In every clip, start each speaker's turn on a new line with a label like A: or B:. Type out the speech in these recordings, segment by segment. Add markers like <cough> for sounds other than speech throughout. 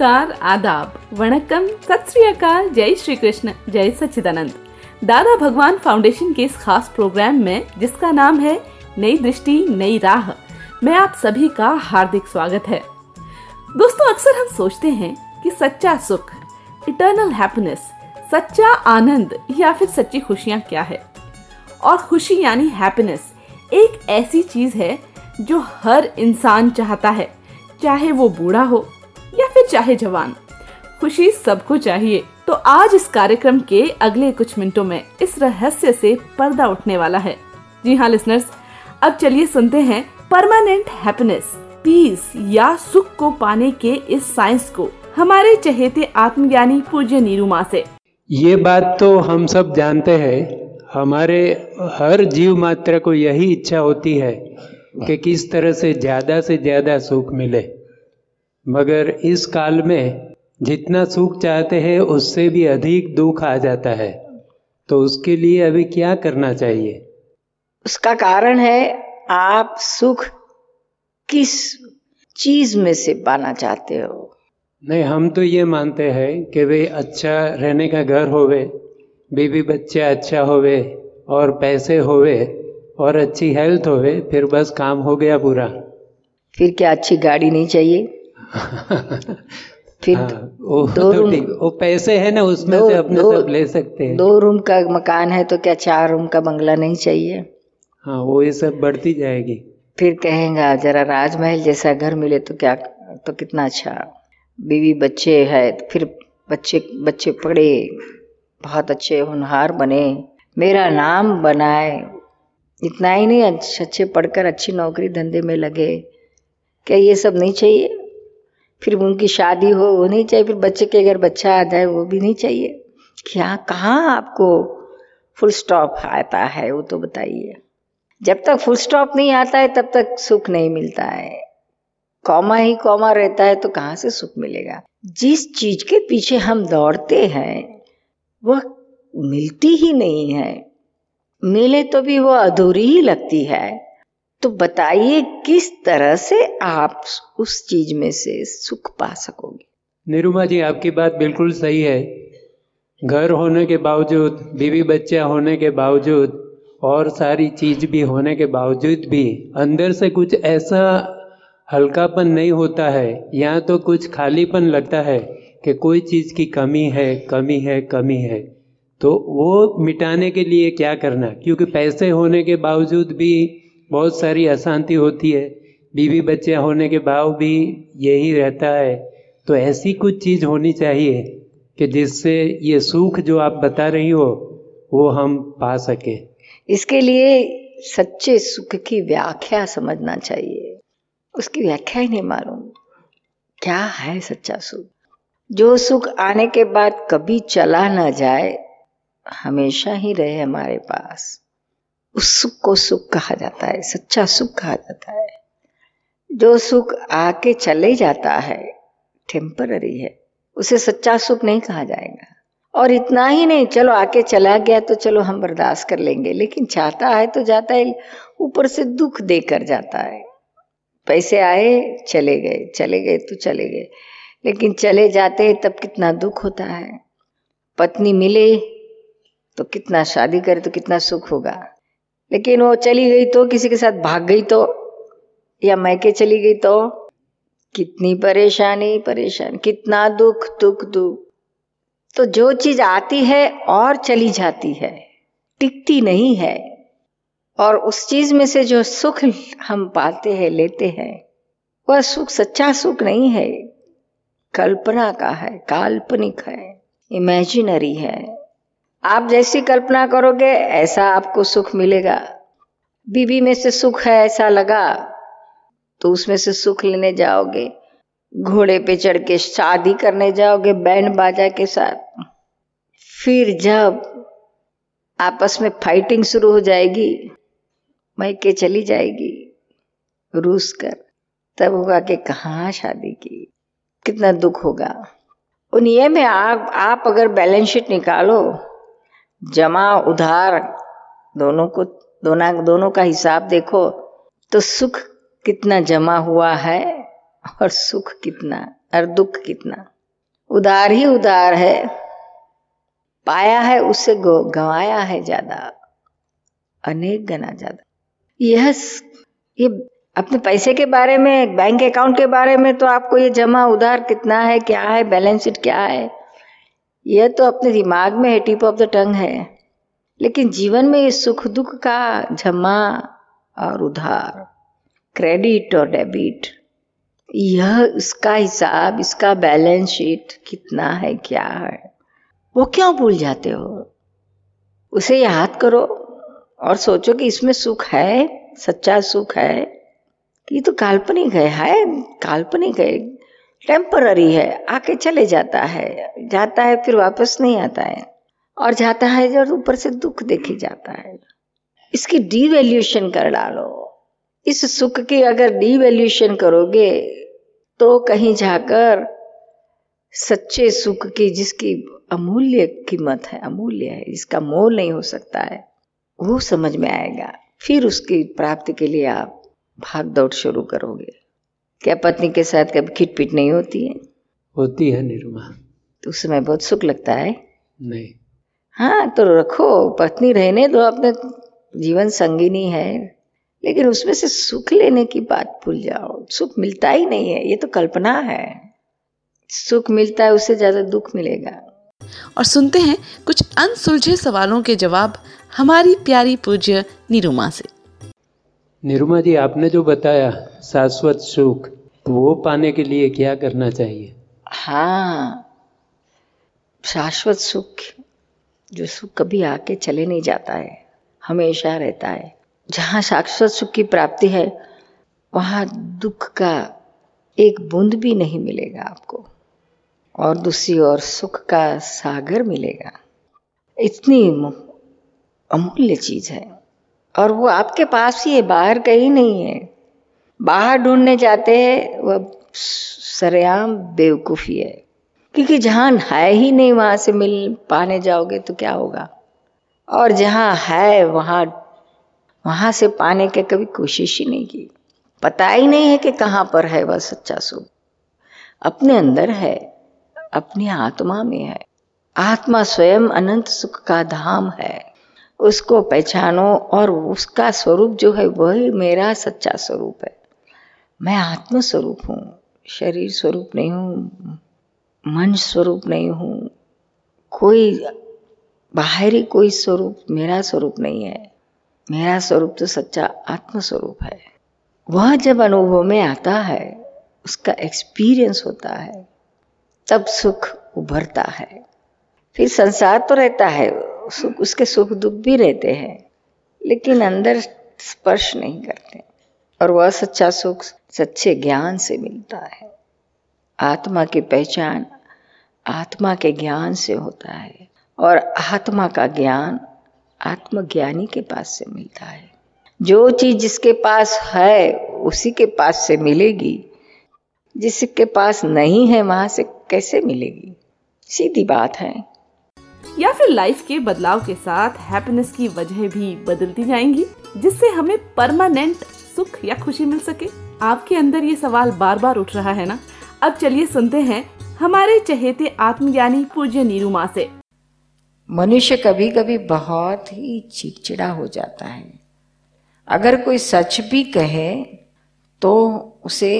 A: नमस्कार आदाब वणक्कम सत श्री जय श्री कृष्ण जय सच्चिदानंद दादा भगवान फाउंडेशन के इस खास प्रोग्राम में जिसका नाम है नई दृष्टि नई राह में आप सभी का हार्दिक स्वागत है दोस्तों अक्सर हम सोचते हैं कि सच्चा सुख इटर्नल हैप्पीनेस सच्चा आनंद या फिर सच्ची खुशियाँ क्या है और खुशी यानी हैप्पीनेस एक ऐसी चीज़ है जो हर इंसान चाहता है चाहे वो बूढ़ा हो या फिर चाहे जवान। खुशी सबको चाहिए। तो आज इस कार्यक्रम के अगले कुछ मिनटों में इस रहस्य से पर्दा उठने वाला है। जी हाँ लिसनर्स अब चलिए सुनते हैं परमानेंट हैप्पीनेस पीस या सुख को पाने के इस साइंस को। हमारे चहेते आत्मज्ञानी पूज्य नीरू माँ से
B: ये बात तो हम सब जानते हैं। हमारे हर जीव मात्र को यही इच्छा होती है कि किस तरह से ज़्यादा से ज़्यादा सुख मिले। मगर इस काल में जितना सुख चाहते हैं उससे भी अधिक दुख आ जाता है। तो उसके लिए अभी क्या करना चाहिए?
C: उसका कारण है आप सुख किस चीज़ में से पाना चाहते हो?
B: नहीं हम तो ये मानते हैं कि भाई अच्छा रहने का घर होवे बीवी बच्चे अच्छा होवे और पैसे होवे और अच्छी हेल्थ होवे फिर बस काम हो गया पूरा।
C: फिर क्या अच्छी गाड़ी नहीं चाहिए? <laughs> फिर
B: हाँ, वो
C: दो
B: तो
C: रूम-
B: वो पैसे है ना उसमें
C: दो-
B: से अपने
C: दो-
B: सब ले सकते हैं।
C: दो रूम का मकान है तो क्या चार रूम का बंगला नहीं चाहिए?
B: हाँ वो ये सब बढ़ती जाएगी।
C: फिर कहेगा जरा राजमहल जैसा घर मिले तो क्या तो कितना अच्छा। बीवी बच्चे है तो फिर बच्चे बच्चे पढ़े बहुत अच्छे होनहार बने। मेरा नाम बनाए। इतना ही नहीं अच्छे अच्छे पढ़कर अच्छी नौकरी धंधे में लगे। क्या ये सब नहीं चाहिए? फिर उनकी शादी हो, वो नहीं चाहिए। फिर बच्चे के अगर बच्चा आ जाए, वो भी नहीं चाहिए। क्या कहाँ आपको फुल स्टॉप आता है, वो तो बताइए। जब तक फुल स्टॉप नहीं आता है, तब तक सुख नहीं मिलता है। कॉमा ही कॉमा रहता है तो कहाँ से सुख मिलेगा? जिस चीज़ के पीछे हम दौड़ते हैं, वह मिलती ही नहीं है। मिले तो भी वो अधूरी ही लगती है। तो बताइए किस तरह से आप उस चीज़ में से सुख पा सकोगे?
B: निरुमा जी, आपकी बात बिल्कुल सही है। घर होने के बावजूद, बीवी बच्चा होने के बावजूद, और सारी चीज़ भी होने के बावजूद भी, अंदर से कुछ ऐसा हल्कापन नहीं होता है यहाँ तो कुछ खालीपन लगता है कि कोई चीज़ की कमी है कमी है कमी है। तो वो मिटाने के लिए क्या करना? क्योंकि पैसे होने के बावजूद भी बहुत सारी अशांति होती है। बीवी बच्चे होने के भाव भी यही रहता है। तो ऐसी कुछ चीज़ होनी चाहिए कि जिससे ये सुख जो आप बता रही हो, वो हम पा सके।
C: इसके लिए सच्चे सुख की व्याख्या समझना चाहिए। उसकी व्याख्या ही नहीं मालूम। क्या है सच्चा सुख? जो सुख आने के बाद कभी चला ना जाए, हमेशा ही रहे हमारे पास। उस सुख को सुख कहा जाता है, सच्चा सुख कहा जाता है। जो सुख आके चले जाता है टेम्पररी है, उसे सच्चा सुख नहीं कहा जाएगा। और इतना ही नहीं, चलो आके चला गया तो चलो हम बर्दाश्त कर लेंगे, लेकिन चाहता है तो जाता है, ऊपर से दुख देकर जाता है। पैसे आए, चले गए चले गए तो चले गए, लेकिन चले जाते तब कितना दुख होता है। पत्नी मिले तो कितना शादी करे तो कितना सुख होगा। लेकिन वो चली गई तो किसी के साथ भाग गई तो या मैके चली गई तो कितनी परेशानी परेशानी, कितना दुख दुख दुख। तो जो चीज़ आती है और चली जाती है, टिकती नहीं है, और उस चीज़ में से जो सुख हम पाते हैं, लेते हैं, वह सुख सच्चा सुख नहीं है। कल्पना का है, काल्पनिक है इमेजिनरी है। आप जैसी कल्पना करोगे, ऐसा आपको सुख मिलेगा। बीवी में से सुख है ऐसा लगा तो उसमें से सुख लेने जाओगे। घोड़े पे चढ़ के शादी करने जाओगे, बैंड बाजा के साथ। फिर जब आपस में फाइटिंग शुरू हो जाएगी, मैके चली जाएगी, रूस कर। तब होगा कि कहाँ शादी की? कितना दुख होगा। उन ये में आप आप अगर बैलेंस शीट निकालो जमा, उधार, दोनों को, दोनों दोनों का हिसाब देखो तो सुख कितना जमा हुआ है और सुख कितना, और दुख कितना। उधार ही उधार है। पाया है उससे गंवाया है ज़्यादा, अनेक गना ज़्यादा। यह ये अपने पैसे के बारे में बैंक अकाउंट के बारे में तो आपको ये जमा, उधार कितना है, क्या है बैलेंस शीट क्या है यह तो अपने दिमाग में है, टिप ऑफ़ द टंग है। लेकिन जीवन में ये सुख दुख का जमा और उधार, क्रेडिट और डेबिट, यह इसका हिसाब, इसका बैलेंस शीट कितना है, क्या है, वो क्यों भूल जाते हो? उसे याद करो और सोचो कि इसमें सुख है, सच्चा सुख है। ये तो काल्पनिक है काल्पनिक है। टेम्पररी है आके चले जाता है। जाता है, फिर वापस नहीं आता है। और जाता है, जब ऊपर से दुख देखे जाता है। इसकी डीवैल्यूएशन कर डालो। इस सुख की अगर डीवैल्यूएशन करोगे तो कहीं जाकर सच्चे सुख की, जिसकी अमूल्य कीमत है, अमूल्य है, जिसका मोल नहीं हो सकता है, वो समझ में आएगा। फिर उसकी प्राप्ति के लिए आप भाग दौड़ शुरू करोगे। क्या पत्नी के साथ कभी खिटपिट नहीं होती है?
B: होती है निरुमा।
C: तो उस समय बहुत सुख लगता है।
B: नहीं।
C: हाँ तो रखो। पत्नी रहने दो अपने जीवन संगिनी है। लेकिन उसमें से सुख लेने की बात भूल जाओ। सुख मिलता ही नहीं है ये तो कल्पना है। सुख मिलता है उससे ज़्यादा दुख मिलेगा।
D: और सुनते हैं कुछ अनसुलझे सवालों के जवाब हमारी प्यारी पूज्य निरुमा से।
B: निरुमा जी आपने जो बताया, शाश्वत सुख, वो पाने के लिए क्या करना चाहिए?
C: हाँ शाश्वत सुख, जो सुख कभी आके चले नहीं जाता है, हमेशा रहता है। जहाँ शाश्वत सुख की प्राप्ति है, वहाँ दुख का एक बूंद भी नहीं मिलेगा आपको, और दूसरी ओर सुख का सागर मिलेगा। इतनी अमूल्य चीज़ है। और वो आपके पास ही है, बाहर कहीं नहीं है। बाहर ढूँढने जाते हैं वह सरेआम बेवकूफ़ी है। क्योंकि जहाँ है ही नहीं, वहाँ से मिल पाने जाओगे तो क्या होगा? और जहाँ है, वहाँ वहाँ से पाने के कभी कोशिश ही नहीं की। पता ही नहीं है कि कहाँ पर है वह सच्चा सुख। अपने अंदर है, अपनी आत्मा में है। आत्मा स्वयं अनंत सुख का धाम है। उसको पहचानो और उसका स्वरूप जो है वही मेरा सच्चा स्वरूप है। मैं आत्म स्वरूप हूँ, शरीर स्वरूप नहीं हूँ, मन स्वरूप नहीं हूँ, कोई बाहरी कोई स्वरूप मेरा स्वरूप नहीं है। मेरा स्वरूप तो सच्चा आत्म स्वरूप है। वह जब अनुभव में आता है, उसका एक्सपीरियंस होता है, तब सुख उभरता है। फिर संसार तो रहता है उसके सुख दुख भी रहते हैं, लेकिन अंदर स्पर्श नहीं करते। और वह सच्चा सुख सच्चे ज्ञान से मिलता है। आत्मा की पहचान आत्मा के ज्ञान से होता है, और आत्मा का ज्ञान आत्मज्ञानी के पास से मिलता है। जो चीज़ जिसके पास है, उसी के पास से मिलेगी। जिसके पास नहीं है, वहाँ से कैसे मिलेगी? सीधी बात है।
D: या फिर लाइफ के बदलाव के साथ हैप्पीनेस की वजह भी बदलती जाएँगी जिससे हमें परमानेंट सुख या खुशी मिल सके? आपके अंदर ये सवाल बार बार उठ रहा है ना? अब चलिए सुनते हैं हमारे चहेते आत्मज्ञानी पूज्य नीरू माँ से।
C: मनुष्य कभी कभी बहुत ही चिड़चिड़ा हो जाता है। अगर कोई सच भी कहे तो उसे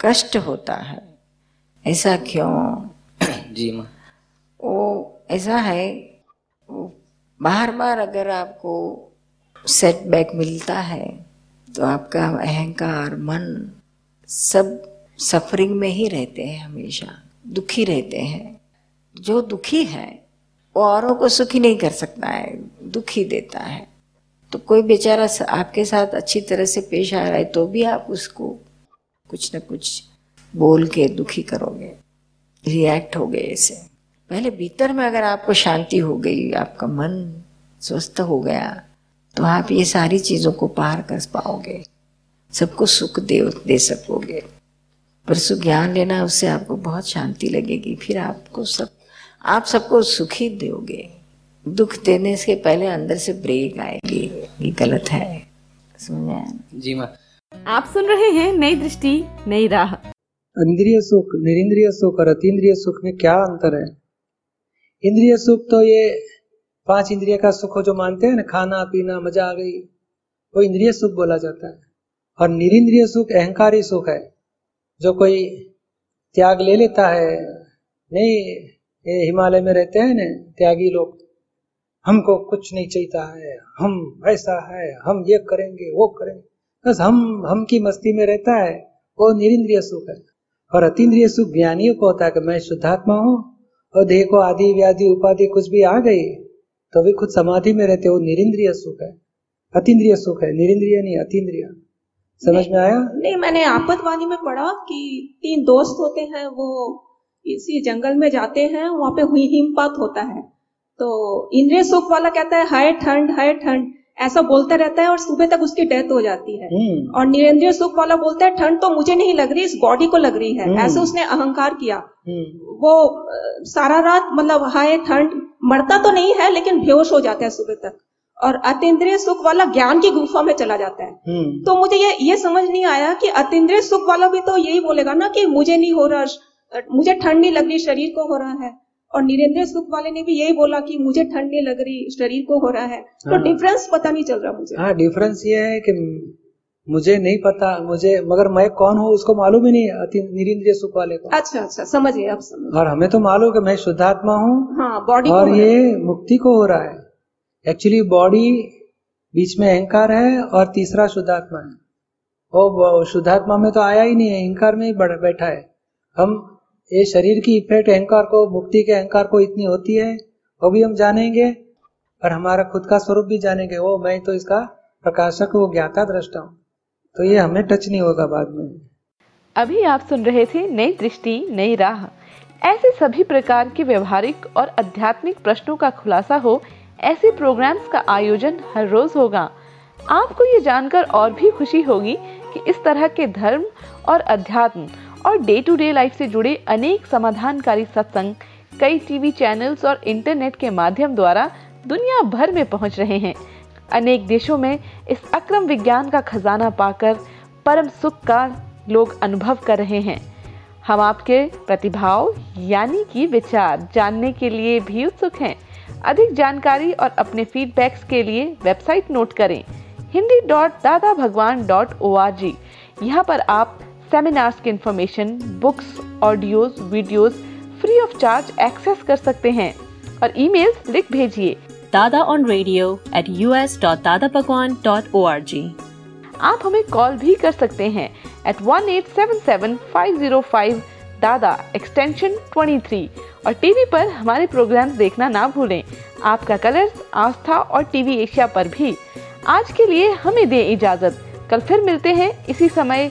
C: कष्ट होता है। ऐसा क्यों?
E: जी माँ।
C: वो ऐसा है बार बार अगर आपको सेटबैक मिलता है तो आपका अहंकार, मन सब सफरिंग में ही रहते हैं हमेशा, दुखी रहते हैं। जो दुखी है, वो औरों को सुखी नहीं कर सकता है, दुखी देता है। तो कोई बेचारा आपके साथ अच्छी तरह से पेश आ रहा है तो भी आप उसको कुछ न कुछ बोल के दुखी करोगे रिएक्ट हो गए ऐसे। पहले भीतर में अगर आपको शांति हो गई आपका मन स्वस्थ हो गया तो आप ये सारी चीज़ों को पार कर पाओगे। सबको सुख दे दे सकोगे। पर सुख ज्ञान लेना उससे आपको बहुत शांति लगेगी। फिर आपको सब आप सबको सुखी दोगे। दुख देने से पहले अंदर से ब्रेक आएगी। ये गलत है। समझ
E: जी माँ।
D: आप सुन रहे हैं नई दृष्टि नई राह।
F: इंद्रिय सुख निरिंद्रिय सुख और अतीन्द्रिय सुख में क्या अंतर है? इंद्रिय सुख तो ये पाँच इंद्रिय का सुख जो मानते हैं ना, खाना, पीना, मज़ा आ गई, वो इंद्रिय सुख बोला जाता है। और निरिंद्रिय सुख अहंकारी सुख है। जो कोई त्याग ले लेता है, नहीं, ये हिमालय में रहते हैं ना, त्यागी लोग, हमको कुछ नहीं चाहता है, हम ऐसा है, हम ये करेंगे, वो करेंगे। बस हम हम की मस्ती में रहता है, वो निरिंद्रिय सुख है। और अतीन्द्रिय सुख ज्ञानियों को होता है कि मैं शुद्धात्मा हूँ और देह को आदि, व्याधि, उपाधि कुछ भी आ गई तो भी खुद समाधि में रहते हो। निरिंद्रिय सुख है अतीन्द्रिय सुख है। निरिंद्रिय नहीं अतीन्द्रिय समझ में आया?
G: नहीं, मैंने आपतवाणी में पढ़ा कि तीन दोस्त होते हैं, वो इसी जंगल में जाते हैं, वहाँ पे हुई हिमपात होता है। तो इंद्रिय सुख वाला कहता है, हाय ठंड हाय ठंड। ऐसा बोलता रहता है और सुबह तक उसकी डेथ हो जाती है।
F: हम्म।
G: और निरेंद्रिय सुख वाला बोलता है ठंड तो मुझे नहीं लग रही इस बॉडी को लग रही है।
F: हम्म।
G: ऐसे उसने अहंकार किया।
F: हम्म।
G: वो सारा रात मतलब हाय ठंड मरता तो नहीं है लेकिन बेहोश हो जाता है सुबह तक। और अतीन्द्रिय सुख वाला ज्ञान की गुफा में चला जाता है। तो मुझे ये ये समझ नहीं आया कि अतीन्द्रिय सुख वाला भी तो यही बोलेगा ना कि मुझे नहीं हो रहा मुझे ठंड नहीं लग रही शरीर को हो रहा है। और निरेंद्रिय सुख वाले ने भी यही बोला कि मुझे ठंड नहीं लग रही शरीर को हो रहा है। तो
F: हाँ।
G: डिफरेंस पता नहीं चल रहा मुझे।
F: हाँ डिफरेंस ये है कि मुझे नहीं पता मुझे मगर मैं कौन हूँ उसको मालूम ही नहीं अति निरिंद्रिय सुख वाले को।
G: अच्छा अच्छा समझ गए समझ
F: और हमें तो मालूम कि मैं शुद्धात्मा हूँ
G: हाँ बॉडी
F: और ये मुक्ति को हो रहा है। एक्चुअली बॉडी बीच में अहंकार है और तीसरा शुद्धात्मा है। वो शुद्धात्मा में तो आया ही नहीं है अहंकार में ही बैठा है। हम ये शरीर की इफ़ेक्ट, अहंकार को, मुक्ति के अहंकार को इतनी होती है, वो भी हम जानेंगे, और हमारा खुद का स्वरूप भी जानेंगे वो मैं तो इसका प्रकाशक वो ज्ञाता दृष्टा हूँ। तो ये हमें टच नहीं होगा बाद में।
D: अभी आप सुन रहे थे नई दृष्टि, नई राह। ऐसे सभी प्रकार के व्यवहारिक और आध्यात्मिक प्रश्नों का खुलासा हो, ऐसे प्रोग्राम्स का आयोजन हर रोज होगा। आपको ये जानकर और भी खुशी होगी कि इस तरह के धर्म और अध्यात्म और डे टू डे लाइफ से जुड़े अनेक समाधानकारी सत्संग कई टीवी चैनल्स और इंटरनेट के माध्यम द्वारा दुनिया भर में पहुँच रहे हैं। अनेक देशों में इस अक्रम विज्ञान का खजाना पाकर परम सुख का लोग अनुभव कर रहे हैं। हम आपके प्रतिभाव, यानी कि विचार जानने के लिए भी उत्सुक हैं। अधिक जानकारी और अपने फीडबैक्स के लिए वेबसाइट नोट करें। हिंदी डॉट दादा भगवान डॉट ओ आर जी यहाँ पर आप सेमिनार्स की information books audios videos free of charge access कर सकते हैं। और ईमेल्स लिख भेजिए।
H: Dada dot O R G
D: आप हमें कॉल भी कर सकते हैं at one eight seven seven five zero five Dada extension 23 और टीवी पर हमारे प्रोग्राम्स देखना ना भूलें। आपका कलर्स आस्था और टीवी एशिया पर भी। आज के लिए हमें दें इजाज़त। कल फिर मिलते हैं इसी समय।